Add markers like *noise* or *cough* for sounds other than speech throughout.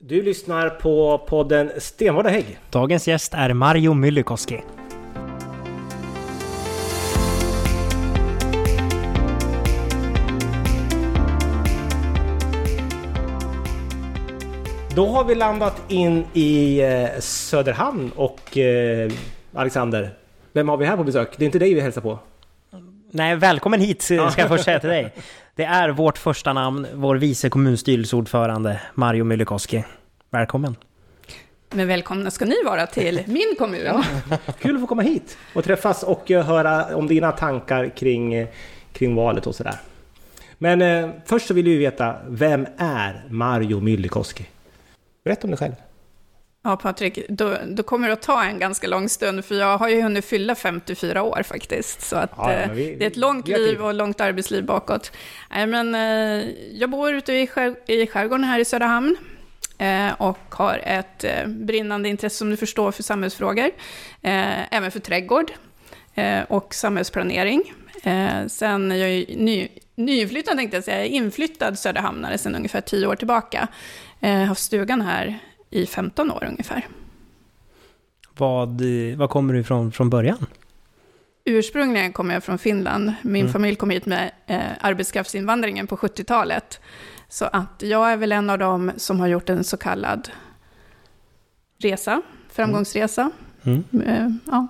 Du lyssnar på podden Stenvårda Hägg. Dagens gäst är Mario Myllykoski. Då har vi landat in i eh, Söderhamn och eh, Alexander, vem har vi här på besök? Det är inte dig vi hälsar på. Nej, välkommen hit ska jag först säga till dig. Det är vårt första namn, vår vice kommunstyrelseordförande Mario Myllykoski. Välkommen! Men välkomna ska ni vara till min kommun. Ja. Kul att få komma hit och träffas och eh, höra om dina tankar kring, eh, kring valet och sådär. Men eh, först så vill vi veta, vem är Mario Myllykoski? Berätta om dig själv. Ja, Patrik, då, då kommer det att ta en ganska lång stund, för jag har ju hunnit fylla 54 år faktiskt. Så att, Ja, eh, vi- det är ett långt liv och långt arbetsliv bakåt. Nej, men, eh, jag bor ute i, skär, i skärgården här i Söderhamn eh, och har ett brinnande intresse, som du förstår, för samhällsfrågor. Även för trädgård och samhällsplanering. Sen är jag ju ny, nyinflyttad, tänkte jag säga, inflyttad söderhamnare sedan ungefär 10 år tillbaka. Eh, har haft stugan här i 15 år ungefär. Vad, eh, vad kommer du ifrån från början? Ursprungligen kommer jag från Finland. Min Mm. familj kom hit med eh, arbetskraftsinvandringen på 70-talet. Så att jag är väl en av dem som har gjort en så kallad resa, framgångsresa. Mm. Eh, ja.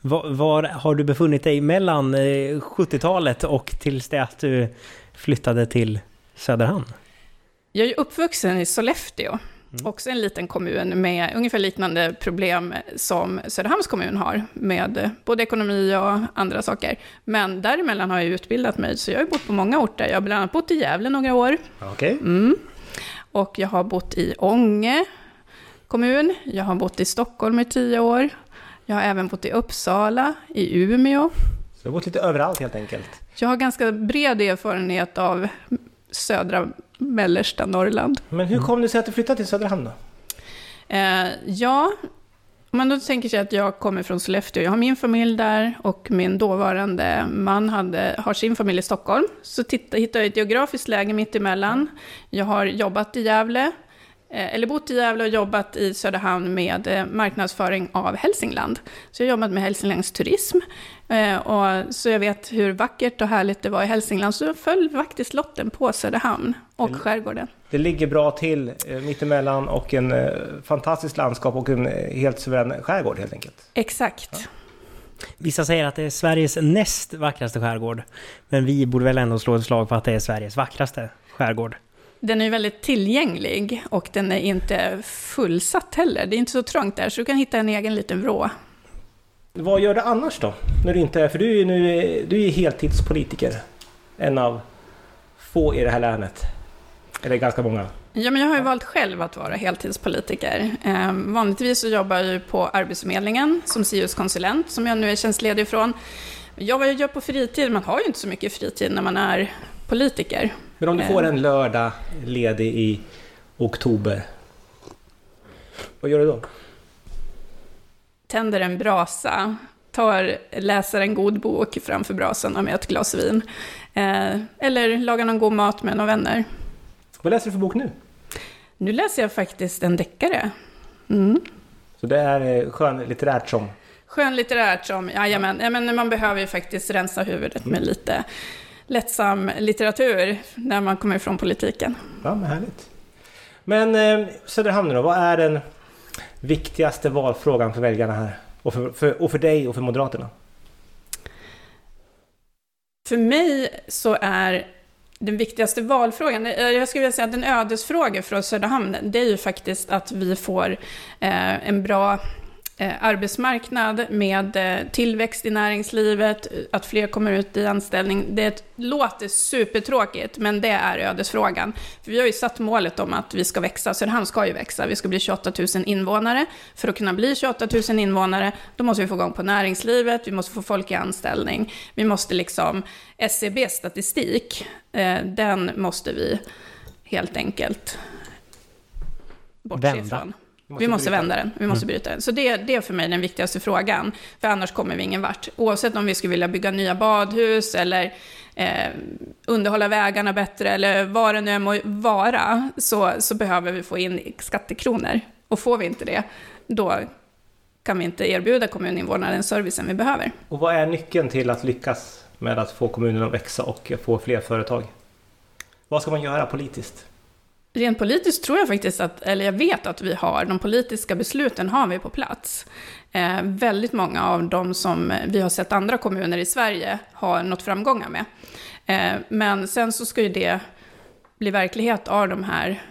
Var, var har du befunnit dig mellan eh, 70-talet och tills det att du flyttade till Söderhamn? Jag är uppvuxen i Sollefteå, också en liten kommun med ungefär liknande problem som Söderhamns kommun har, med både ekonomi och andra saker. Men däremellan har jag utbildat mig, så jag har bott på många orter. Jag har bland annat bott i Gävle några år. Okej. Mm. Och jag har bott i Ånge kommun. Jag har bott i Stockholm i tio år. Jag har även bott i Uppsala, i Umeå. Så du har bott lite överallt helt enkelt. Jag har ganska bred erfarenhet av södra mellersta Norrland. Men hur kom det sig att du flyttade till Söderhamn då? Eh, ja, om man då tänker sig att jag kommer från Sollefteå, jag har min familj där och min dåvarande man hade, har sin familj i Stockholm. Så titta, hittade jag ett geografiskt läge mitt emellan. Jag har jobbat i Gävle, eller bott i Gävle och jobbat i Söderhamn med eh, marknadsföring av Hälsingland. Så jag har jobbat med Hälsinglands turism. Eh, och så jag vet hur vackert och härligt det var i Hälsingland. Så jag föll faktiskt lotten på Söderhamn och Mm. skärgården. Det ligger bra till eh, mittemellan och en eh, fantastiskt landskap och en eh, helt suverän skärgård helt enkelt. Exakt. Vissa säger att det är Sveriges näst vackraste skärgård. Men vi borde väl ändå slå ett slag för att det är Sveriges vackraste skärgård. Den är väldigt tillgänglig och den är inte fullsatt heller. Det är inte så trångt där, så du kan hitta en egen liten vrå. Vad gör du annars då? När du inte är, för du är ju nu, du är heltidspolitiker. En av få i det här länet. Eller ganska många. Ja, men jag har ju valt själv att vara heltidspolitiker. Eh, vanligtvis så jobbar jag ju på Arbetsförmedlingen som SIUS-konsulent, som jag nu är tjänstledig ifrån. Jag vad jag gör på fritid, man har ju inte så mycket fritid när man är politiker. Men om du Eh. får en lördag ledig i oktober. Vad gör du då? Tänder en brasa, tar, läser en god bok framför brasan med ett glas vin. Eh, eller lagar någon god mat med några vänner. Vad läser du för bok nu? Nu läser jag faktiskt en deckare. Mm. Så det är eh, skönlitterärt som... Skönlitterärt som, jajamän, ja, men man behöver ju faktiskt rensa huvudet med lite lättsam litteratur när man kommer ifrån politiken. Ja, men härligt. Men eh, Söderhamn då, vad är den viktigaste valfrågan för väljarna här? Och för, för, och för dig och för Moderaterna? För mig så är den viktigaste valfrågan, eh, jag skulle vilja säga att en ödesfråga för oss Söderhamn, det är ju faktiskt att vi får eh, en bra arbetsmarknad med eh, tillväxt i näringslivet, att fler kommer ut i anställning. Det låter supertråkigt, men det är ödesfrågan. För vi har ju satt målet om att vi ska växa, Söderhamn ska ju växa, vi ska bli 28 000 invånare. För att kunna bli 28 000 invånare, då måste vi få igång på näringslivet, vi måste få folk i anställning, vi måste liksom, SCBs statistik, eh, den måste vi helt enkelt bortse Vända. Ifrån. Vi måste bryta. vända den, vi måste Mm. bryta den. Så det, det är för mig den viktigaste frågan, för annars kommer vi ingen vart. Oavsett om vi skulle vilja bygga nya badhus eller eh, underhålla vägarna bättre eller vad det nu må vara, så, så behöver vi få in skattekronor. Och får vi inte det, då kan vi inte erbjuda kommuninvånarna den servicen vi behöver. Och vad är nyckeln till att lyckas med att få kommunen att växa och få fler företag? Vad ska man göra politiskt? Rent politiskt tror jag faktiskt att, eller jag vet att vi har, de politiska besluten har vi på plats. Eh, väldigt många av dem som vi har sett andra kommuner i Sverige har nått framgångar med. Eh, men sen så ska ju det bli verklighet av de här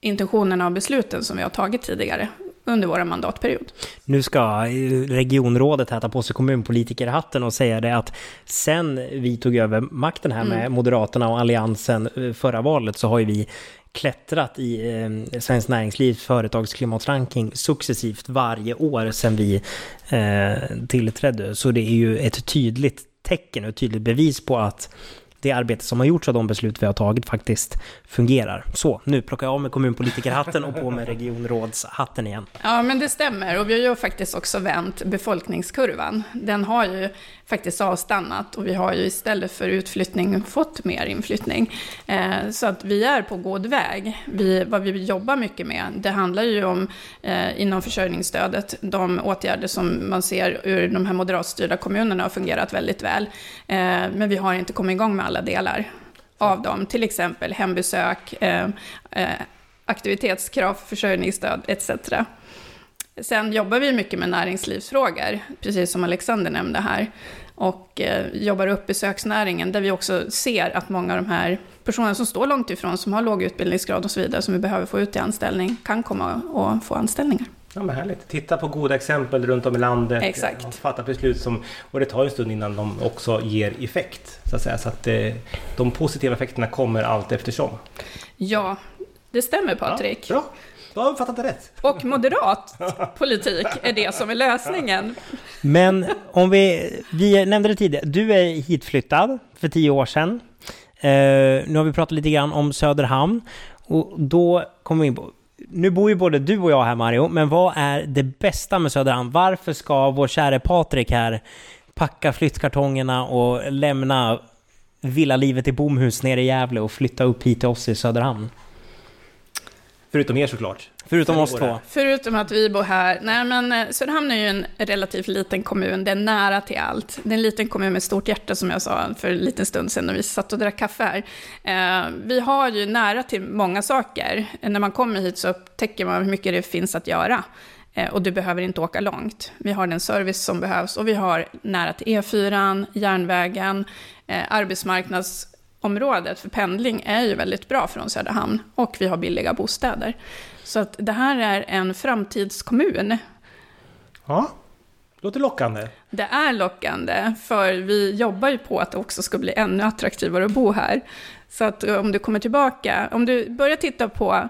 intentionerna och besluten som vi har tagit tidigare under vår mandatperiod. Nu ska regionrådet här ta på sig kommunpolitikerhatten och säga det att sen vi tog över makten här med mm. Moderaterna och Alliansen eh, förra valet så har ju vi klättrat i eh, Svenskt Näringslivs företagsklimatranking successivt varje år sedan vi eh, tillträdde. Så det är ju ett tydligt tecken och ett tydligt bevis på att det arbete som har gjorts av de beslut vi har tagit faktiskt fungerar. Så, nu plockar jag av mig kommunpolitikerhatten och på med regionrådshatten igen. Ja, men det stämmer. Och vi har ju faktiskt också vänt befolkningskurvan. Den har ju faktiskt avstannat och vi har ju istället för utflyttning fått mer inflyttning. Eh, så att vi är på god väg. Vi, vad vi jobbar mycket med, det handlar ju om eh, inom försörjningsstödet, de åtgärder som man ser ur de här moderatstyrda kommunerna har fungerat väldigt väl. Eh, men vi har inte kommit igång med alla delar av dem, till exempel hembesök, eh, eh, aktivitetskrav, försörjningsstöd etc. Sen jobbar vi mycket med näringslivsfrågor, precis som Alexander nämnde här, och eh, jobbar upp besöksnäringen, där vi också ser att många av de här personerna som står långt ifrån, som har låg utbildningsgrad och så vidare, som vi behöver få ut i anställning, kan komma och få anställningar. Ja men härligt. Titta på goda exempel runt om i landet. Exakt. Fatta beslut som... Och det tar en stund innan de också ger effekt. Så att säga. Så att eh, de positiva effekterna kommer allt eftersom. Ja, det stämmer Patrik. Ja, bra. Då har jag uppfattat det rätt. Och moderat *laughs* politik är det som är lösningen. Men om vi... Vi nämnde det tidigare. Du är hitflyttad för tio år sedan. Uh, nu har vi pratat lite grann om Söderhamn. Och då kommer vi in på nu bor ju både du och jag här Mario, men vad är det bästa med Söderhamn? Varför ska vår käre Patrik här packa flyttkartongerna och lämna villalivet i Bomhus nere i Gävle och flytta upp hit till oss i Söderhamn? Förutom er såklart. Förutom oss två. Förutom att vi bor här. Nej, men eh, Söderhamn är ju en relativt liten kommun. Det är nära till allt. Det är en liten kommun med stort hjärta, som jag sa för en liten stund sedan när vi satt och drack kaffe här. Eh, vi har ju nära till många saker. När man kommer hit så upptäcker man hur mycket det finns att göra. Eh, och du behöver inte åka långt. Vi har den service som behövs och vi har nära till E4, järnvägen, arbetsmarknads området för pendling är ju väldigt bra från Söderhamn och vi har billiga bostäder. Så att det här är en framtidskommun. Ja, låter lockande. Det är lockande, för vi jobbar ju på att det också ska bli ännu attraktivare att bo här. Så att om du kommer tillbaka, om du börjar titta på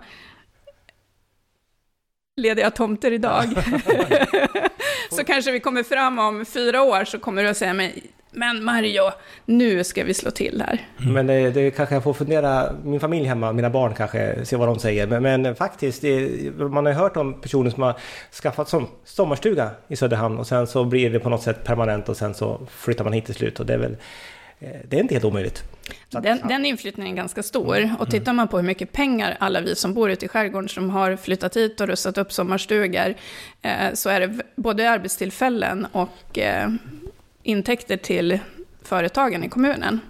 lediga tomter idag, *laughs* så kanske vi kommer fram om fyra år så kommer du att säga, men men Mario, nu ska vi slå till här. Mm. Men det, det kanske jag får fundera, min familj hemma, mina barn kanske, se vad de säger. Men, men faktiskt, det, man har hört om personer som har skaffat som sommarstuga i Söderhamn och sen så blir det på något sätt permanent och sen så flyttar man hit till slut. Och det är väl eh, det är inte helt omöjligt. Att, den, den inflyttningen är ganska stor. Mm. Och tittar man på hur mycket pengar alla vi som bor ute i skärgården som har flyttat hit och rustat upp sommarstugor, eh, så är det både arbetstillfällen och eh, intäkter till företagen i kommunen.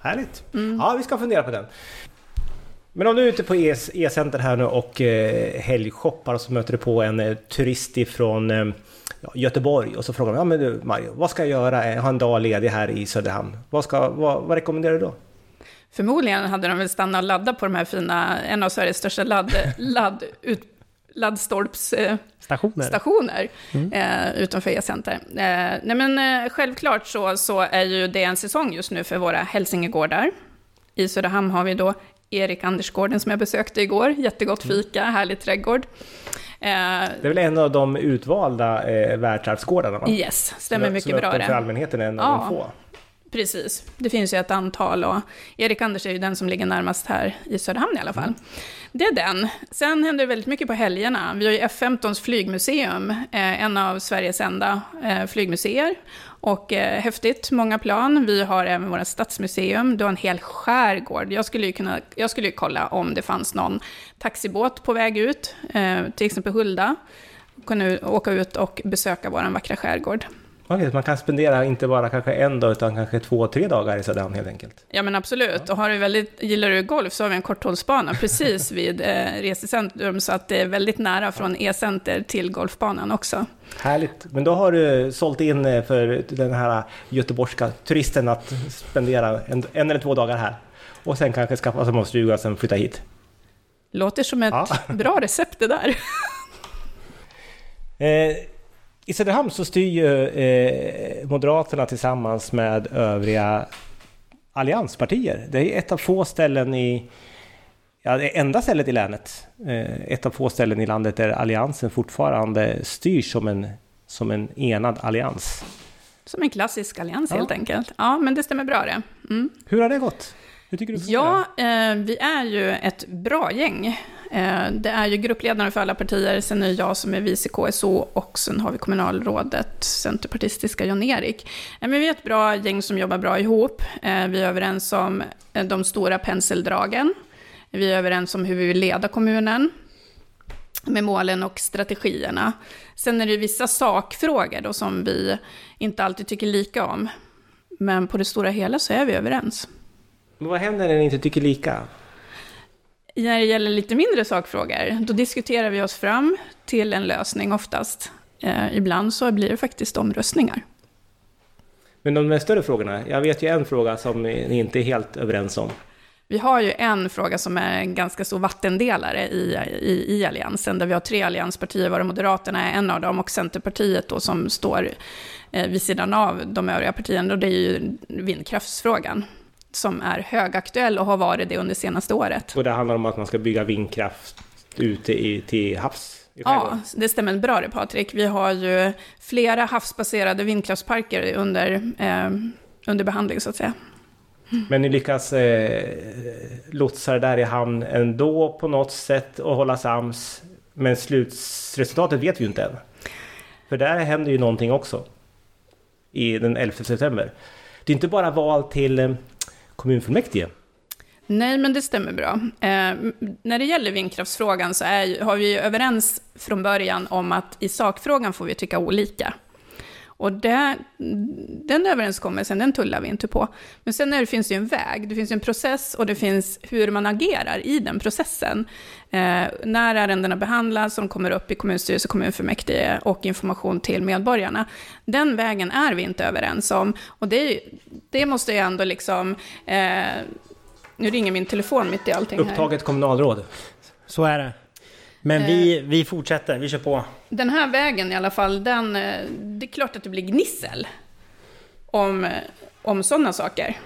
Härligt. Mm. Ja, vi ska fundera på den. Men om du är ute på e-center här nu och eh, helgshoppar och så möter du på en eh, turist ifrån eh, Göteborg och så frågar de, ja men du Mario, vad ska jag göra? Jag har en dag ledig här i Söderhamn. Vad, ska, vad, vad rekommenderar du då? Förmodligen hade de väl stannat och laddat på de här fina, en av Sveriges största ladd, *laughs* ladd ut, laddstolpsstationer eh, stationer, mm. eh, utanför E-center. Eh, nej men eh, självklart så, så är ju det en säsong just nu för våra hälsingegårdar. I Söderhamn har vi då Erik Andersgården som jag besökte igår, jättegott mm. fika, mm. härlig trädgård. Eh, det är väl en av de utvalda eh, världsarvsgårdarna? Yes, stämmer mycket bra det. för allmänheten, en av ja. de få. Precis, det finns ju ett antal och Erik Anders är ju den som ligger närmast här i Söderhamn i alla fall. Det är den. Sen händer det väldigt mycket på helgerna. Vi har ju F15s flygmuseum, eh, en av Sveriges enda eh, flygmuseer. Och eh, häftigt, många plan. Vi har även vårt stadsmuseum, du har en hel skärgård. Jag skulle ju, kunna, jag skulle ju kolla om det fanns någon taxibåt på väg ut, eh, till exempel Hulda. Kunna åka ut och besöka vår vackra skärgård. Okej, man kan spendera inte bara kanske en dag utan kanske två, tre dagar i Söderhamn helt enkelt. Ja men absolut, och har du väldigt, gillar du golf så har vi en korthållsbana precis *laughs* vid eh, resecentrum så att det är väldigt nära från e-center till golfbanan också. Härligt, men då har du sålt in eh, för den här göteborgska turisten att spendera en, en eller två dagar här. Och sen kanske skaffa sig en stuga och sen flytta hit. Låter som ett ja. bra recept det där. *laughs* eh, i Söderhamn så styr ju eh, Moderaterna tillsammans med övriga allianspartier. Det är ett av få ställen i... Ja, det enda stället i länet. Eh, ett av få ställen i landet där alliansen fortfarande styrs som en, som en enad allians. Som en klassisk allians ja. helt enkelt. Ja, men det stämmer bra det. Mm. Hur har det gått? Hur tycker du Ja, eh, vi är ju ett bra gäng. Eh, det är ju gruppledare för alla partier, sen är det jag som är vice KSO och sen har vi kommunalrådet, centerpartistiska Jan-Erik. Eh, men vi är ett bra gäng som jobbar bra ihop. Eh, vi är överens om eh, de stora penseldragen. Vi är överens om hur vi vill leda kommunen med målen och strategierna. Sen är det vissa sakfrågor då som vi inte alltid tycker lika om. Men på det stora hela så är vi överens. Men vad händer när ni inte tycker lika? När det gäller lite mindre sakfrågor, då diskuterar vi oss fram till en lösning oftast. Eh, ibland så blir det faktiskt omröstningar. Men de större frågorna, jag vet ju en fråga som ni inte är helt överens om. Vi har ju en fråga som är en ganska stor vattendelare i, i, i Alliansen, där vi har tre allianspartier, varav Moderaterna är en av dem, och Centerpartiet då, som står eh, vid sidan av de övriga partierna, och det är ju vindkraftsfrågan som är högaktuell och har varit det under senaste året. Och det handlar om att man ska bygga vindkraft ute i, till havs? Ja, det stämmer bra det Patrik. Vi har ju flera havsbaserade vindkraftsparker under, eh, under behandling så att säga. Men ni lyckas eh, lotsa det där i hamn ändå på något sätt och hålla sams. Men slutresultatet vet vi ju inte än. För där händer ju någonting också. I den 11 september. Det är inte bara val till eh, kommunfullmäktige. Nej, men det stämmer bra. Eh, när det gäller vindkraftsfrågan så är, har vi ju överens från början om att i sakfrågan får vi tycka olika. Och det, den överenskommelsen, den tullar vi inte på. Men sen är det, finns det ju en väg, det finns en process och det finns hur man agerar i den processen. Eh, när ärendena behandlas, som kommer upp i kommunstyrelse, kommunfullmäktige och information till medborgarna. Den vägen är vi inte överens om. Och det, det måste jag ändå liksom... Eh, nu ringer min telefon mitt i allting här. Upptaget kommunalråd. Så är det. Men vi, eh, vi fortsätter, vi kör på. Den här vägen i alla fall, den, eh, det är klart att det blir gnissel om, eh, om sådana saker.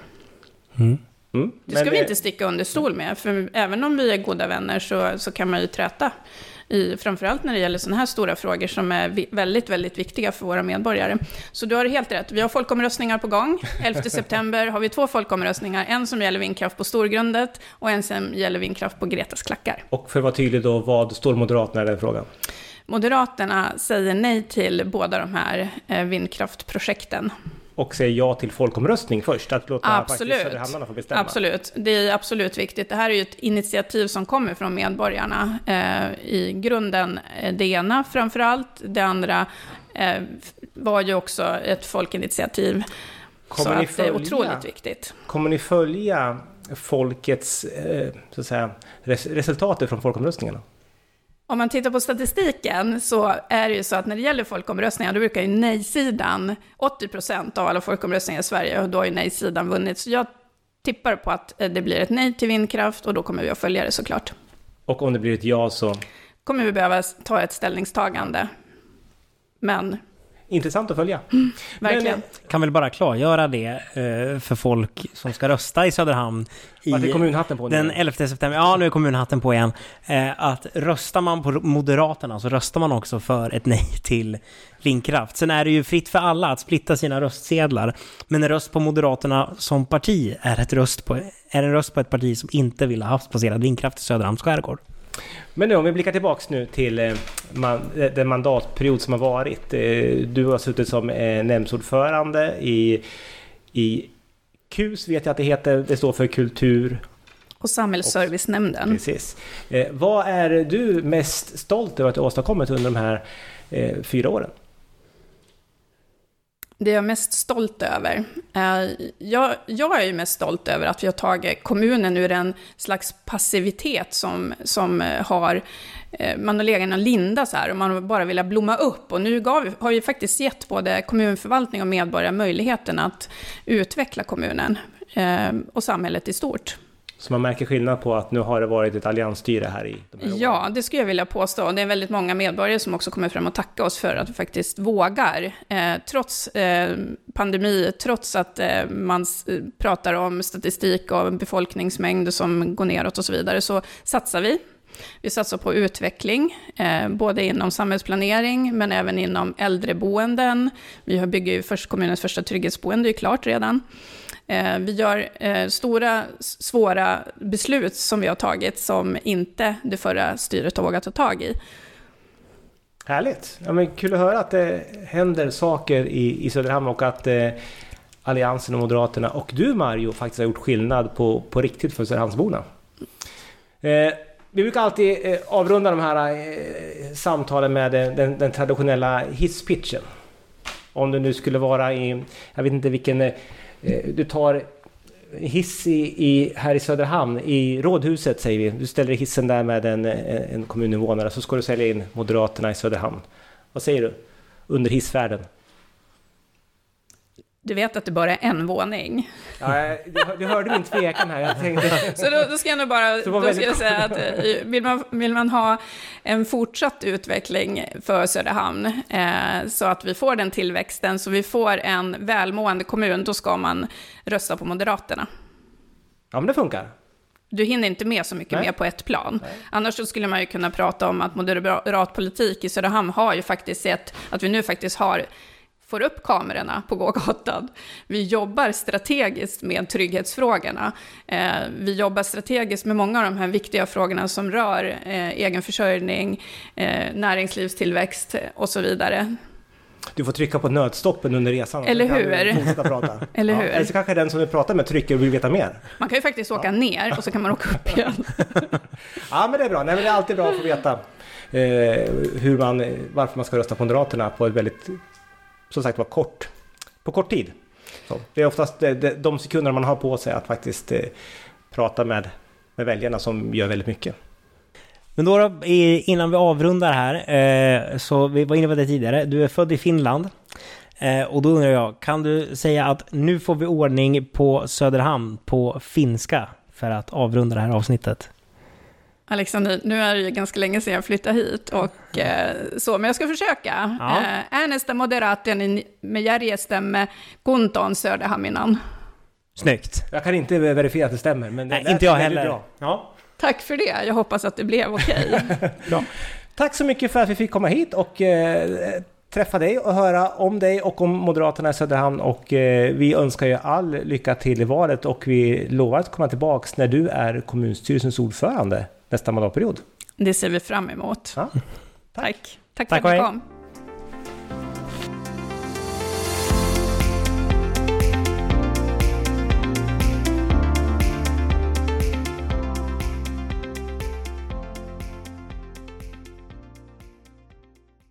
Mm. Mm. Det ska Men, vi inte sticka under stol med, för även om vi är goda vänner så, så kan man ju träta i, framförallt när det gäller sådana här stora frågor som är väldigt, väldigt viktiga för våra medborgare. Så du har helt rätt. Vi har folkomröstningar på gång. 11 *laughs* september har vi två folkomröstningar. En som gäller vindkraft på Storgrundet och en som gäller vindkraft på Gretas klackar. Och för att vara tydlig då, vad står Moderaterna i den frågan? Moderaterna säger nej till båda de här eh, vindkraftprojekten och säger ja till folkomröstning först, att låta absolut. Söderhamnarna få bestämma. Absolut, det är absolut viktigt. Det här är ju ett initiativ som kommer från medborgarna. Eh, I grunden eh, det ena framför allt, det andra eh, var ju också ett folkinitiativ. Kommer så att följa, det är otroligt viktigt. Kommer ni följa folkets eh, så att säga, res resultatet från folkomröstningarna? Om man tittar på statistiken så är det ju så att när det gäller folkomröstningar, då brukar ju nej-sidan, 80% av alla folkomröstningar i Sverige, då har ju nej-sidan vunnit. Så jag tippar på att eh, det blir ett nej till vindkraft och då kommer vi att följa det såklart. Och om det blir ett ja så? Kommer vi behöva ta ett ställningstagande. Men intressant att följa. Verkligen. Men, Kan väl bara klargöra det eh, för folk som ska rösta i Söderhamn vart är kommunhatten på nu? den 11 september. Ja, nu är kommunhatten på igen. Eh, att röstar man på Moderaterna så röstar man också för ett nej till vindkraft. Sen är det ju fritt för alla att splitta sina röstsedlar. Men en röst på Moderaterna som parti är, ett röst på, är en röst på ett parti som inte vill ha havsbaserad vindkraft i Söderhamns skärgård. Men nu om vi blickar tillbaks nu till eh, man, eh, den mandatperiod som har varit. Eh, du har suttit som eh, nämndsordförande i, i KUS vet jag att det heter. Det står för kultur. Och Samhällsservicenämnden. Precis. Eh, vad är du mest stolt över att du åstadkommit under de här fyra åren? Det jag är mest stolt över, eh, jag, jag är ju mest stolt över att vi har tagit kommunen ur en slags passivitet som, som eh, har, eh, man har legat i någon linda så här och man har bara velat blomma upp. Och nu gav, har vi faktiskt gett både kommunförvaltning och medborgare möjligheten att utveckla kommunen och samhället i stort. Så man märker skillnad på att nu har det varit ett alliansstyre här i de här åren. Ja, det skulle jag vilja påstå. Det är väldigt många medborgare som också kommer fram och tackar oss för att vi faktiskt vågar. Eh, trots eh, pandemi, trots att eh, man pratar om statistik och befolkningsmängd som går neråt och så vidare, så satsar vi. Vi satsar på utveckling, eh, både inom samhällsplanering men även inom äldreboenden. Vi har bygger ju först, kommunens första trygghetsboende, det är klart redan. Eh, vi gör eh, stora, svåra beslut som vi har tagit som inte det förra styret har vågat ta tag i. Härligt! Ja, men kul att höra att det händer saker i, i Söderhamn och att eh, Alliansen och Moderaterna och du Mario faktiskt har gjort skillnad på, på riktigt för Söderhamnsborna. Eh, vi brukar alltid eh, avrunda de här eh, samtalen med den, den, den traditionella hisspitchen. Om det nu skulle vara i, jag vet inte vilken, eh, eh, du tar hiss i, i, här i Söderhamn, i Rådhuset säger vi. Du ställer hissen där med en, en kommuninvånare så ska du sälja in Moderaterna i Söderhamn. Vad säger du? Under hissfärden? Du vet att det bara är en våning. Ja, du, hörde min tvekan här. Jag tänkte, Så då, då ska jag nog bara då ska jag säga att eh, vill man, vill man ha en fortsatt utveckling för Söderhamn, eh, så att vi får den tillväxten, så vi får en välmående kommun, då ska man rösta på Moderaterna. ja, men det funkar. Du hinner inte med så mycket Nej. mer på ett plan. Annars så skulle man ju kunna prata om att moderat politik i Söderhamn har ju faktiskt sett att vi nu faktiskt har får upp kamerorna på gågatan. Vi jobbar strategiskt med trygghetsfrågorna. Eh, vi jobbar strategiskt med många av de här viktiga frågorna som rör eh, egen försörjning, eh, näringslivstillväxt och så vidare. Du får trycka på nödstoppen under resan. Eller hur? du fortsätta prata. *laughs* Eller Ja, hur? Eller så kanske den som du pratar med trycker och vill veta mer. Man kan ju faktiskt åka ner och så kan man åka upp igen. *laughs* Ja, men det är bra. Nej, men det är alltid bra att få veta eh, hur man, varför man ska rösta på Moderaterna på ett väldigt, som sagt var, kort, på kort tid. Så, det är oftast eh, de, sekunder man har på sig att faktiskt eh, prata med, med väljarna som gör väldigt mycket. Men då, då innan vi avrundar här, eh, så vi var inne på det tidigare, du är född i Finland. Och då undrar jag, kan du säga att nu får vi ordning på Söderhamn på finska för att avrunda det här avsnittet? Alexander, nu är det ju ganska länge sedan jag flyttade hit och eh, så, men jag ska försöka. Ja. Eh, äänestä moderaattiani med järjestämme kuntoon Söderhaminan. Snyggt! Jag kan inte verifiera att det stämmer, men det Nej, inte jag heller. Bra. Ja. Tack för det, jag hoppas att det blev okej. *laughs* Bra. Tack så mycket för att vi fick komma hit och eh, träffa dig och höra om dig och om Moderaterna i Söderhamn. Och eh, vi önskar ju all lycka till i valet och vi lovar att komma tillbaks när du är kommunstyrelsens ordförande nästa mandatperiod. Det ser vi fram emot. Ja. Tack. Tack, Tack för att och du kom.